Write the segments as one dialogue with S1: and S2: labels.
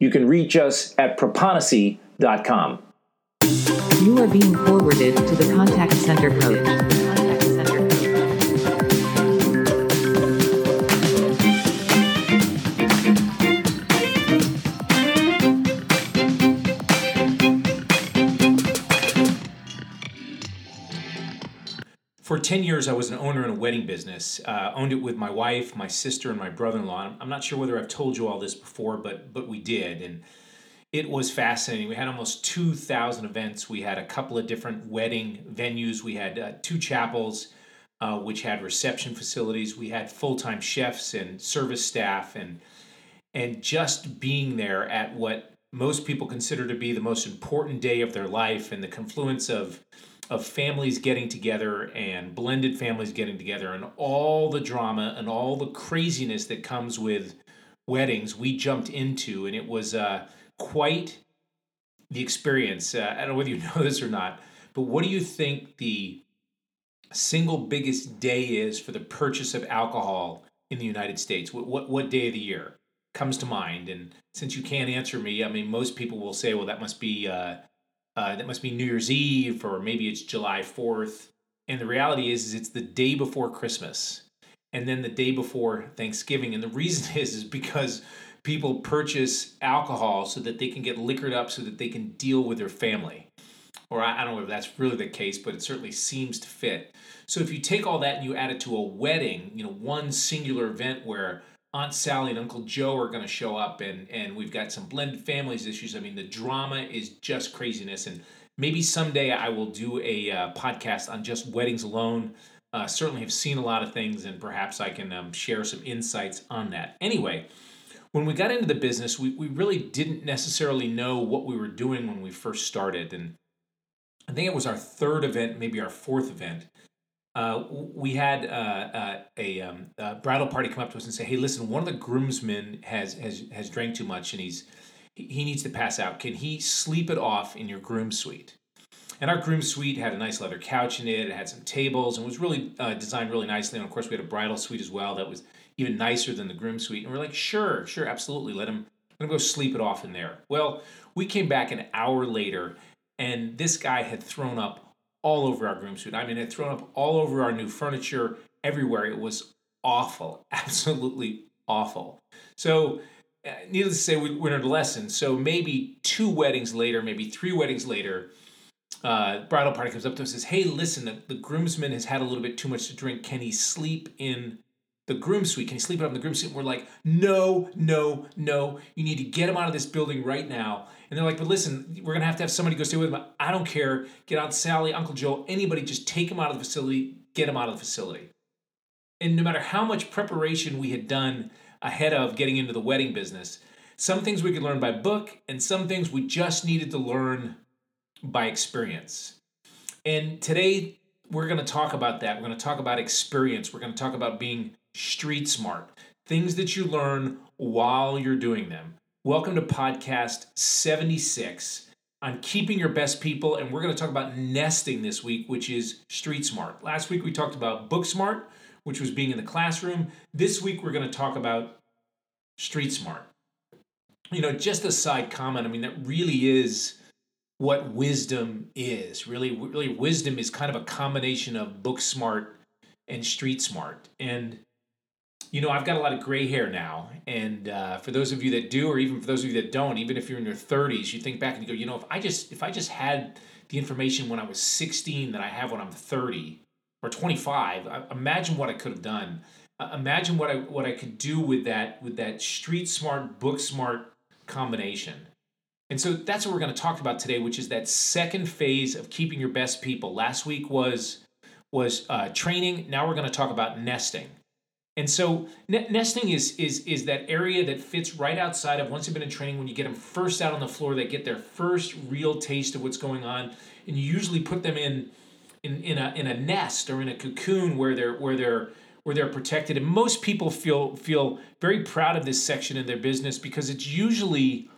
S1: You can reach us at proponisi.com.
S2: You are being forwarded to the contact center coach.
S3: 10 years i was an owner in a wedding business. Uh, owned it with my wife my sister and my brother-in-law. I'm not sure whether i've told you all this before but but we did and it was fascinating. We had almost 2000 events. We had a couple of different wedding venues. We had uh, two chapels uh, which had reception facilities. We had full-time chefs and service staff and and just being there at what most people consider to be the most important day of their life and the confluence of of families getting together and blended families getting together and all the drama and all the craziness that comes with weddings we jumped into and it was uh, quite the experience. Uh, i don't know whether you know this or not but what do you think the single biggest day is for the purchase of alcohol in the united states? What, what, what day of the year comes to mind? And since you can't answer me i mean most people will say well that must be uh, uh, that must be New Year's Eve, or maybe it's July 4th. And the reality is, is it's the day before Christmas and then the day before Thanksgiving. And the reason is, is because people purchase alcohol so that they can get liquored up so that they can deal with their family. Or I, I don't know if that's really the case, but it certainly seems to fit. So if you take all that and you add it to a wedding, you know, one singular event where Aunt Sally and Uncle Joe are going to show up, and and we've got some blended families issues. I mean, the drama is just craziness, and maybe someday I will do a uh, podcast on just weddings alone. Uh, certainly have seen a lot of things, and perhaps I can um, share some insights on that. Anyway, when we got into the business, we, we really didn't necessarily know what we were doing when we first started, and I think it was our third event, maybe our fourth event, uh, we had uh, uh, a, um, a, bridal party come up to us and say, "Hey, listen, one of the groomsmen has has has drank too much and he's he needs to pass out. Can he sleep it off in your groom suite?" And our groom suite had a nice leather couch in it. It had some tables and was really uh, designed really nicely. And of course, we had a bridal suite as well that was even nicer than the groom suite. And we're like, "Sure, sure, absolutely. Let him let him go sleep it off in there." Well, we came back an hour later, and this guy had thrown up all over our groom suite. I mean, it thrown up all over our new furniture, everywhere. It was awful, absolutely awful. So, uh, needless to say, we learned a lesson. So maybe two weddings later, maybe three weddings later, uh, bridal party comes up to us and says, "Hey, listen, the, the groomsman has had a little bit too much to drink. Can he sleep in the groom suite? Can he sleep up in the groom suite?" We're like, "No, no, no! You need to get him out of this building right now." And they're like, but listen, we're to have to have somebody go stay with him. I don't care. Get out Sally, Uncle Joe, anybody, just take him out of the facility, get him out of the facility. And no matter how much preparation we had done ahead of getting into the wedding business, some things we could learn by book, and some things we just needed to learn by experience. And today, we're going to talk about that. We're going to talk about experience. We're going to talk about being street smart, things that you learn while you're doing them. Welcome to podcast 76 on keeping your best people. And we're going to talk about nesting this week, which is street smart. Last week we talked about book smart, which was being in the classroom. This week we're going to talk about street smart. You know, just a side comment, I mean, that really is what wisdom is. Really, really, wisdom is kind of a combination of book smart and street smart. And you know, I've got a lot of gray hair now. And uh, for those of you that do, or even for those of you that don't, even if you're in your 30s, you think back and you go, you know, if I just if I just had the information when I was 16 that I have when I'm 30 or 25, imagine what I could have done. Uh, imagine what I what I could do with that with that street smart, book smart combination. And so that's what we're going to talk about today, which is that second phase of keeping your best people. Last week was was uh, training. Now we're going to talk about nesting. And so nesting is is is that area that fits right outside of once they've been in training. When you get them first out on the floor, they get their first real taste of what's going on, and you usually put them in in, in a in a nest or in a cocoon where they're where they're where they're protected. And most people feel feel very proud of this section in their business because it's usually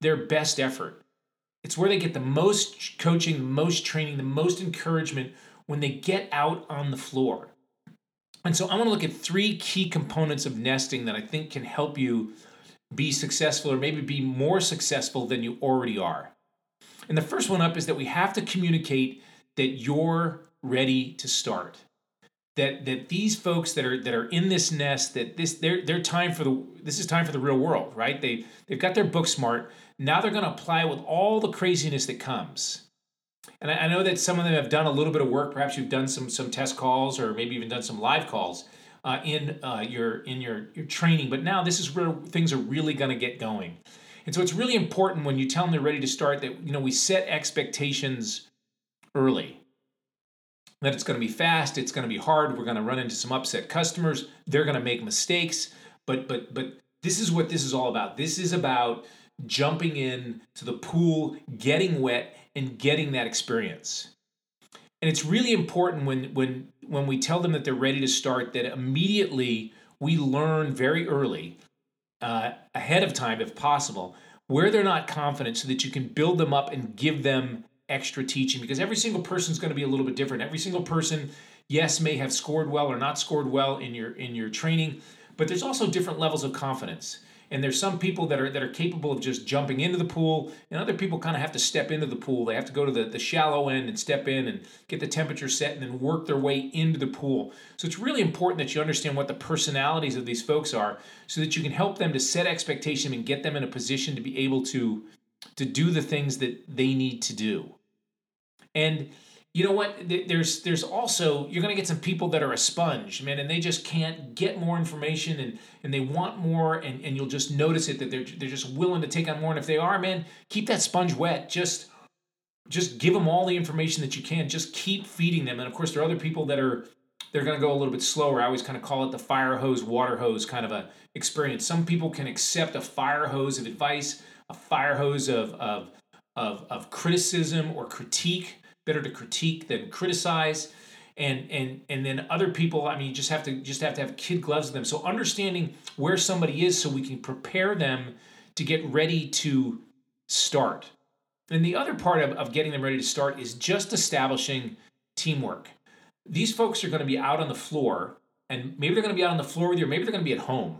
S3: their best effort. It's where they get the most coaching, the most training, the most encouragement when they get out on the floor. And so I want to look at three key components of nesting that I think can help you be successful or maybe be more successful than you already are. And the first one up is that we have to communicate that you're ready to start. That that these folks that are that are in this nest that this their their time for the this is time for the real world, right? They they've got their book smart. Now they're going to apply it with all the craziness that comes. And I, I know that some of them have done a little bit of work. Perhaps you've done some some test calls or maybe even done some live calls uh, in uh, your in your your training. But now this is where things are really going to get going. And so it's really important when you tell them they're ready to start that you know we set expectations early. That it's going to be fast, it's going to be hard. We're going to run into some upset customers. They're going to make mistakes. But but but this is what this is all about. This is about jumping in to the pool, getting wet, and getting that experience. And it's really important when when when we tell them that they're ready to start that immediately we learn very early, uh, ahead of time if possible, where they're not confident, so that you can build them up and give them extra teaching because every single person is going to be a little bit different. Every single person, yes, may have scored well or not scored well in your in your training, but there's also different levels of confidence. And there's some people that are that are capable of just jumping into the pool, and other people kind of have to step into the pool. They have to go to the, the shallow end and step in and get the temperature set and then work their way into the pool. So it's really important that you understand what the personalities of these folks are so that you can help them to set expectation and get them in a position to be able to to do the things that they need to do. And you know what? There's there's also you're gonna get some people that are a sponge, man, and they just can't get more information and and they want more, and, and you'll just notice it that they're they're just willing to take on more. And if they are, man, keep that sponge wet. Just just give them all the information that you can. Just keep feeding them. And of course, there are other people that are they're going to go a little bit slower. I always kind of call it the fire hose, water hose kind of a experience. Some people can accept a fire hose of advice, a fire hose of of of, of criticism or critique better to critique than criticize. And and and then other people i mean you just have to just have to have kid gloves with them. So understanding where somebody is so we can prepare them to get ready to start. And the other part of, of getting them ready to start is just establishing teamwork. These folks are going to be out on the floor and maybe they're going to be out on the floor with you or maybe they're going to be at home.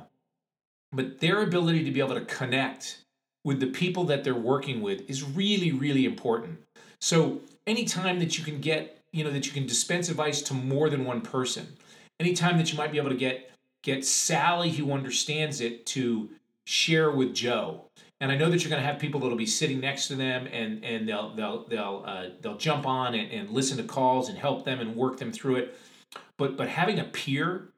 S3: But their ability to be able to connect with the people that they're working with is really really important so anytime that you can get, you know, that you can dispense advice to more than one person, anytime that you might be able to get get Sally who understands it to share with Joe. And I know that you're going to have people that'll be sitting next to them, and and they'll they'll they'll uh, they'll jump on and, and listen to calls and help them and work them through it. But but having a peer,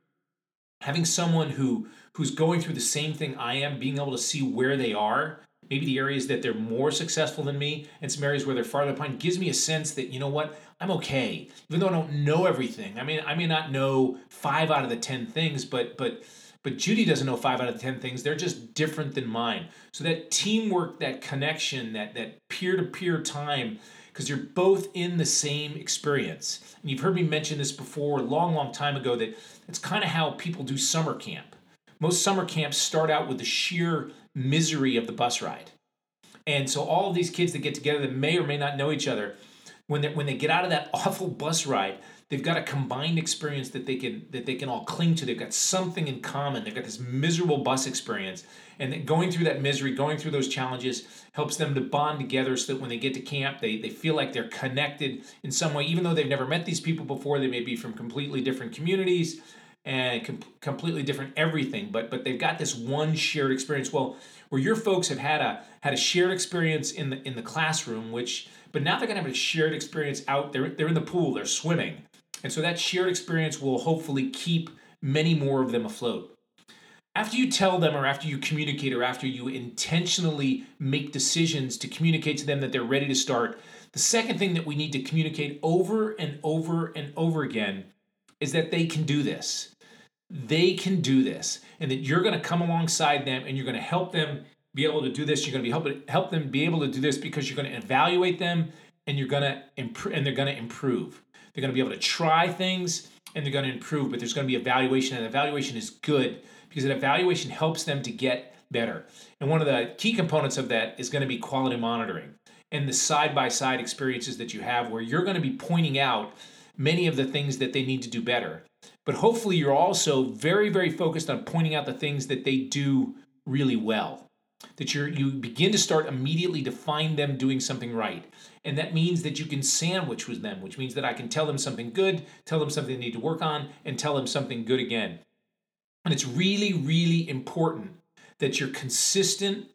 S3: having someone who who's going through the same thing I am, being able to see where they are maybe the areas that they're more successful than me and some areas where they're farther behind gives me a sense that you know what? I'm okay. Even though i don't know everything. I mean i may not know five out of the ten things but but but judy doesn't know five out of the ten things. They're just different than mine. So that teamwork that connection that that peer-to-peer time because you're both in the same experience. And you've heard me mention this before a long long time ago that it's kind of how people do summer camp. Most summer camps start out with the sheer misery of the bus ride. And so all of these kids that get together that may or may not know each other, when they when they get out of that awful bus ride, they've got a combined experience that they can that they can all cling to. They've got something in common. They've got this miserable bus experience, and going through that misery, going through those challenges, helps them to bond together so that when they get to camp, they they feel like they're connected in some way, even though they've never met these people before. They may be from completely different communities and com- completely different everything but but they've got this one shared experience. Well where your folks have had a had a shared experience in the in the classroom which but now they're going to have a shared experience out there they're in the pool they're swimming. And so that shared experience will hopefully keep many more of them afloat. After you tell them or after you communicate or after you intentionally make decisions to communicate to them that they're ready to start the second thing that we need to communicate over and over and over again is that they can do this they can do this and that you're going to come alongside them and you're going to help them be able to do this. You're going to be help, help them be able to do this because you're going to evaluate them and you're going to improve and they're going to improve. They're going to be able to try things and they're going to improve, but there's going to be evaluation and evaluation is good because an evaluation helps them to get better. And one of the key components of that is going to be quality monitoring and the side by side experiences that you have where you're going to be pointing out many of the things that they need to do better. But hopefully, you're also very, very focused on pointing out the things that they do really well. That you you begin to start immediately to find them doing something right. And that means that you can sandwich with them, which means that I can tell them something good, tell them something they need to work on, and tell them something good again. And it's really, really important that you're consistent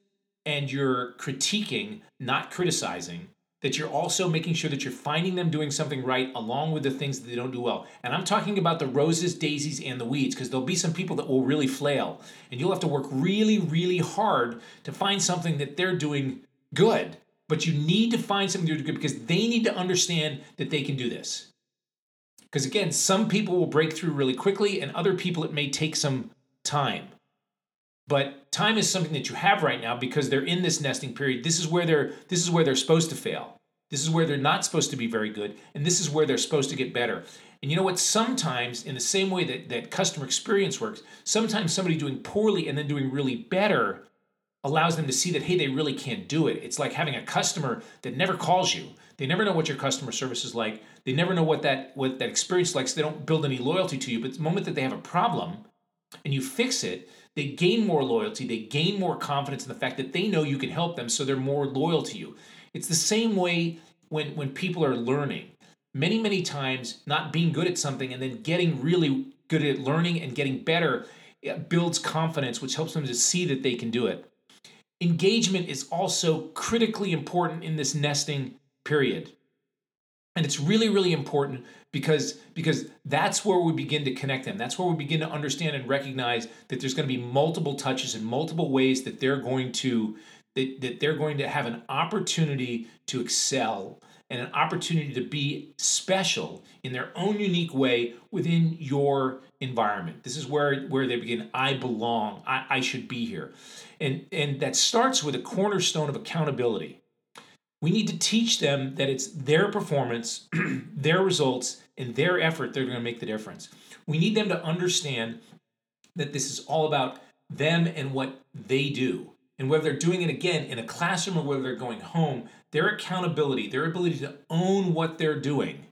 S3: and you're critiquing, not criticizing, that you're also making sure that you're finding them doing something right along with the things that they don't do well. And I'm talking about the roses, daisies, and the weeds because there'll be some people that will really flail. And you'll have to work really, really hard to find something that they're doing good. But you need to find something do good because they need to understand that they can do this. Because again, some people will break through really quickly, and other people it may take some time. But time is something that you have right now because they're in this nesting period. This is where they're this is where they're supposed to fail. This is where they're not supposed to be very good, and this is where they're supposed to get better. And you know what? Sometimes, in the same way that, that customer experience works, sometimes somebody doing poorly and then doing really better allows them to see that, hey, they really can't do it. It's like having a customer that never calls you. They never know what your customer service is like. They never know what that what that experience is like, so they don't build any loyalty to you. But the moment that they have a problem and you fix it, they gain more loyalty, they gain more confidence in the fact that they know you can help them, so they're more loyal to you. It's the same way when, when people are learning. Many, many times, not being good at something and then getting really good at learning and getting better builds confidence, which helps them to see that they can do it. Engagement is also critically important in this nesting period. And it's really, really important because because that's where we begin to connect them. That's where we begin to understand and recognize that there's going to be multiple touches and multiple ways that they're going to that, that they're going to have an opportunity to excel and an opportunity to be special in their own unique way within your environment. This is where where they begin i belong. I, I should be here. And and that starts with a cornerstone of accountability we need to teach them that it's their performance, their results, and their effort that are going to make the difference. We need them to understand that this is all about them and what they do. And whether they're doing it again in a classroom or whether they're going home, their accountability, their ability to own what they're doing,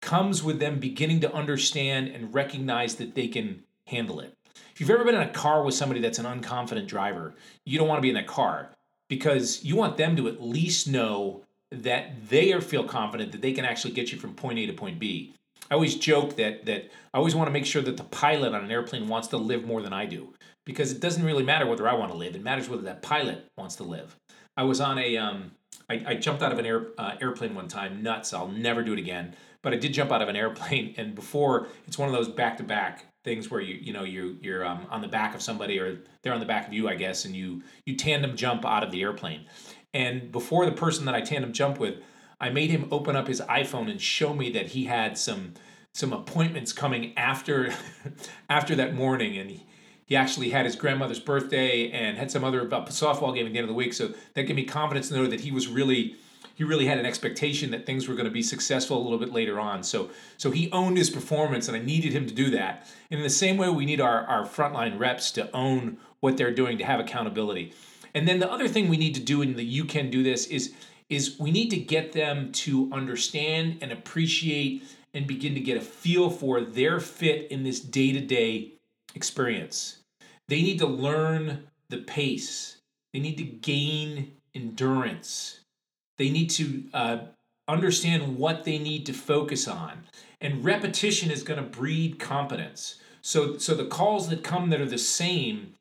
S3: comes with them beginning to understand and recognize that they can handle it. If you've ever been in a car with somebody that's an unconfident driver, you don't want to be in that car because you want them to at least know that they are feel confident that they can actually get you from point A to point B. I always joke that that I always want to make sure that the pilot on an airplane wants to live more than I do because it doesn't really matter whether I want to live; it matters whether that pilot wants to live. I was on a um, I, I jumped out of an air uh, airplane one time, nuts. I'll never do it again. But I did jump out of an airplane, and before it's one of those back to back things where you you know you you're um, on the back of somebody or they're on the back of you, I guess, and you you tandem jump out of the airplane. And before the person that I tandem jump with, I made him open up his iPhone and show me that he had some some appointments coming after after that morning, and he, he actually had his grandmother's birthday and had some other softball game at the end of the week. So that gave me confidence to know that he was really he really had an expectation that things were going to be successful a little bit later on. So so he owned his performance, and I needed him to do that. And in the same way, we need our our frontline reps to own what they're doing to have accountability. And then the other thing we need to do, and that you can do this, is is we need to get them to understand and appreciate and begin to get a feel for their fit in this day to day experience. They need to learn the pace. They need to gain endurance. They need to uh, understand what they need to focus on. And repetition is going to breed competence. So, so the calls that come that are the same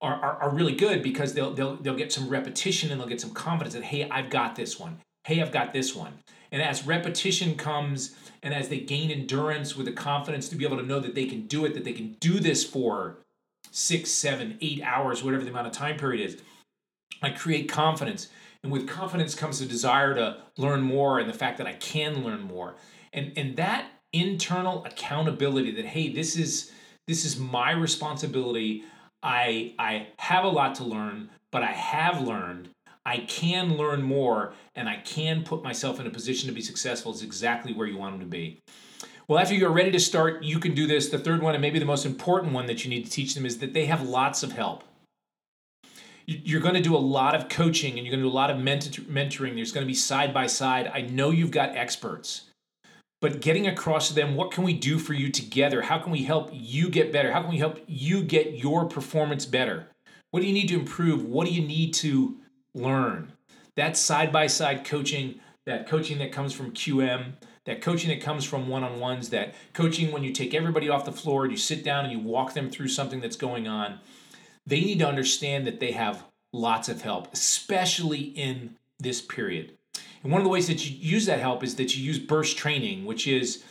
S3: are, are, are, really good because they'll, they'll, they'll get some repetition and they'll get some confidence that, hey, I've got this one. Hey, I've got this one. And as repetition comes and as they gain endurance with the confidence to be able to know that they can do it, that they can do this for six, seven, eight hours, whatever the amount of time period is, I create confidence. And with confidence comes a desire to learn more and the fact that I can learn more. And, and that internal accountability that, hey, this is this is my responsibility. I I have a lot to learn, but I have learned. I can learn more and I can put myself in a position to be successful is exactly where you want them to be. Well, after you're ready to start, you can do this. The third one, and maybe the most important one that you need to teach them, is that they have lots of help. You're going to do a lot of coaching and you're going to do a lot of mentoring. There's going to be side by side. I know you've got experts, but getting across to them, what can we do for you together? How can we help you get better? How can we help you get your performance better? What do you need to improve? What do you need to learn? That side by side coaching, that coaching that comes from QM, that coaching that comes from one on ones, that coaching when you take everybody off the floor and you sit down and you walk them through something that's going on they need to understand that they have lots of help, especially in this period. And one of the ways that you use that help is that you use burst training, which is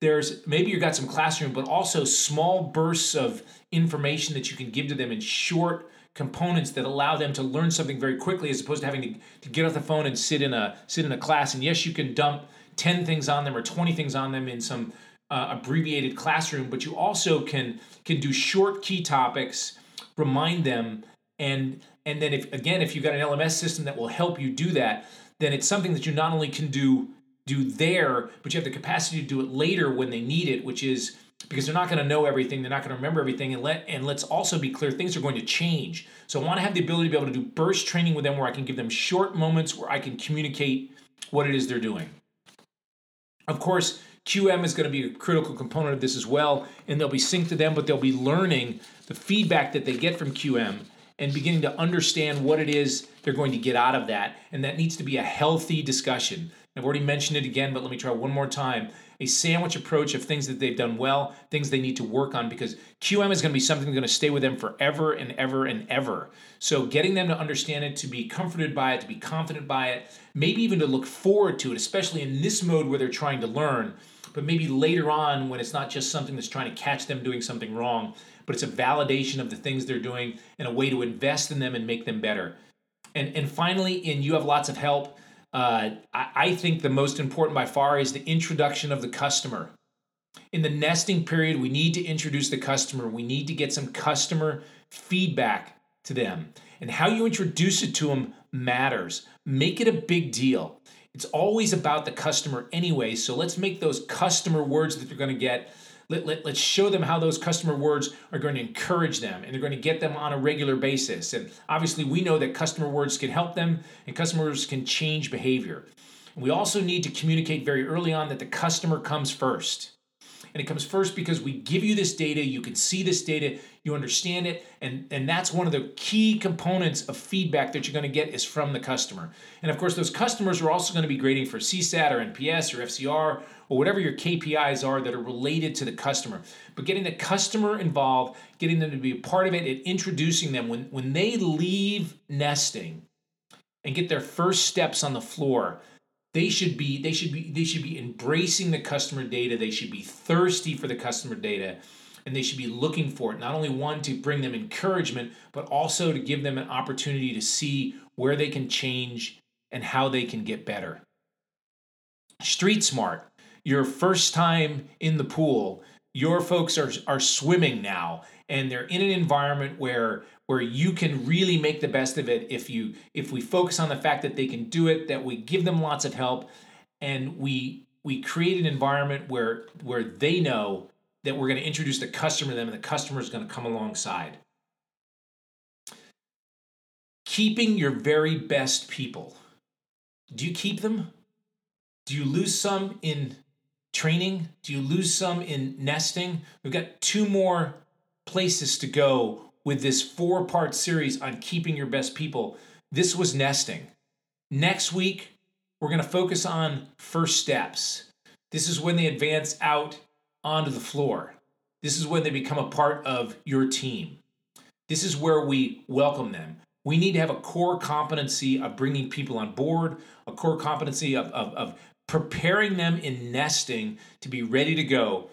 S3: there's maybe you've got some classroom, but also small bursts of information that you can give to them in short components that allow them to learn something very quickly as opposed to having to, to get off the phone and sit in a sit in a class. And yes, you can dump 10 things on them or 20 things on them in some uh, abbreviated classroom, but you also can can do short key topics remind them. And and then if again if you've got an lms system that will help you do that then it's something that you not only can do do there but you have the capacity to do it later when they need it which is because they're not going to know everything they're not going to remember everything and let and let's also be clear things are going to change. So i want to have the ability to be able to do burst training with them where i can give them short moments where i can communicate what it is they're doing. Of course QM is going to be a critical component of this as well, and they'll be synced to them, but they'll be learning the feedback that they get from QM and beginning to understand what it is they're going to get out of that. And that needs to be a healthy discussion. I've already mentioned it again, but let me try one more time. A sandwich approach of things that they've done well, things they need to work on, because QM is going to be something that's going to stay with them forever and ever and ever. So, getting them to understand it, to be comforted by it, to be confident by it, maybe even to look forward to it, especially in this mode where they're trying to learn, but maybe later on when it's not just something that's trying to catch them doing something wrong, but it's a validation of the things they're doing and a way to invest in them and make them better. And, and finally, in You Have Lots of Help, uh, I, I think the most important by far is the introduction of the customer. In the nesting period, we need to introduce the customer. We need to get some customer feedback to them. And how you introduce it to them matters. Make it a big deal. It's always about the customer anyway. So let's make those customer words that they're going to get let, let, let's show them how those customer words are going to encourage them and they're going to get them on a regular basis. And obviously, we know that customer words can help them and customers can change behavior. We also need to communicate very early on that the customer comes first. And it comes first because we give you this data, you can see this data, you understand it, and, and that's one of the key components of feedback that you're going to get is from the customer. And of course, those customers are also going to be grading for CSAT or NPS or FCR or whatever your KPIs are that are related to the customer. But getting the customer involved, getting them to be a part of it, and introducing them when, when they leave nesting and get their first steps on the floor, they should be they should be they should be embracing the customer data. They should be thirsty for the customer data and they should be looking for it. Not only one to bring them encouragement, but also to give them an opportunity to see where they can change and how they can get better. Street smart your first time in the pool, your folks are, are swimming now and they're in an environment where where you can really make the best of it if you if we focus on the fact that they can do it that we give them lots of help and we we create an environment where where they know that we're going to introduce the customer to them and the customer is going to come alongside keeping your very best people do you keep them do you lose some in training? Do you lose some in nesting? We've got two more places to go with this four part series on keeping your best people. This was nesting. Next week, we're going to focus on first steps. This is when they advance out onto the floor. This is when they become a part of your team. This is where we welcome them. We need to have a core competency of bringing people on board, a core competency of, of, of preparing them in nesting to be ready to go,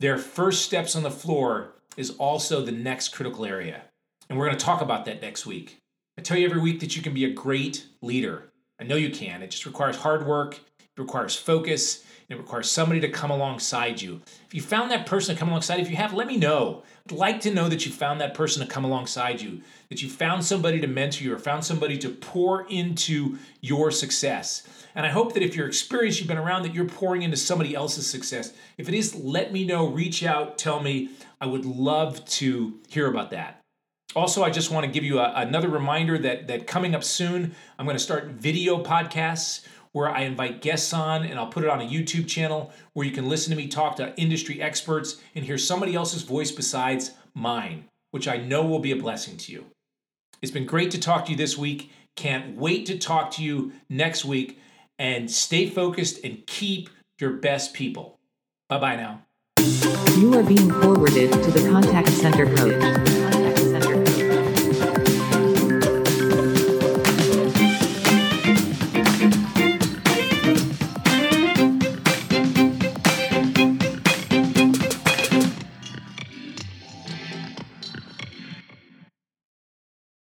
S3: their first steps on the floor is also the next critical area. And we're going to talk about that next week. I tell you every week that you can be a great leader. I know you can. It just requires hard work, it requires focus, it requires somebody to come alongside you. If you found that person to come alongside, if you have, let me know. I'd like to know that you found that person to come alongside you, that you found somebody to mentor you or found somebody to pour into your success. And I hope that if you're experienced, you've been around, that you're pouring into somebody else's success. If it is, let me know, reach out, tell me. I would love to hear about that. Also, I just want to give you a, another reminder that, that coming up soon, I'm going to start video podcasts where I invite guests on and I'll put it on a YouTube channel where you can listen to me talk to industry experts and hear somebody else's voice besides mine, which I know will be a blessing to you. It's been great to talk to you this week. Can't wait to talk to you next week. And stay focused and keep your best people. Bye bye now.
S2: You are being forwarded to the contact center coach.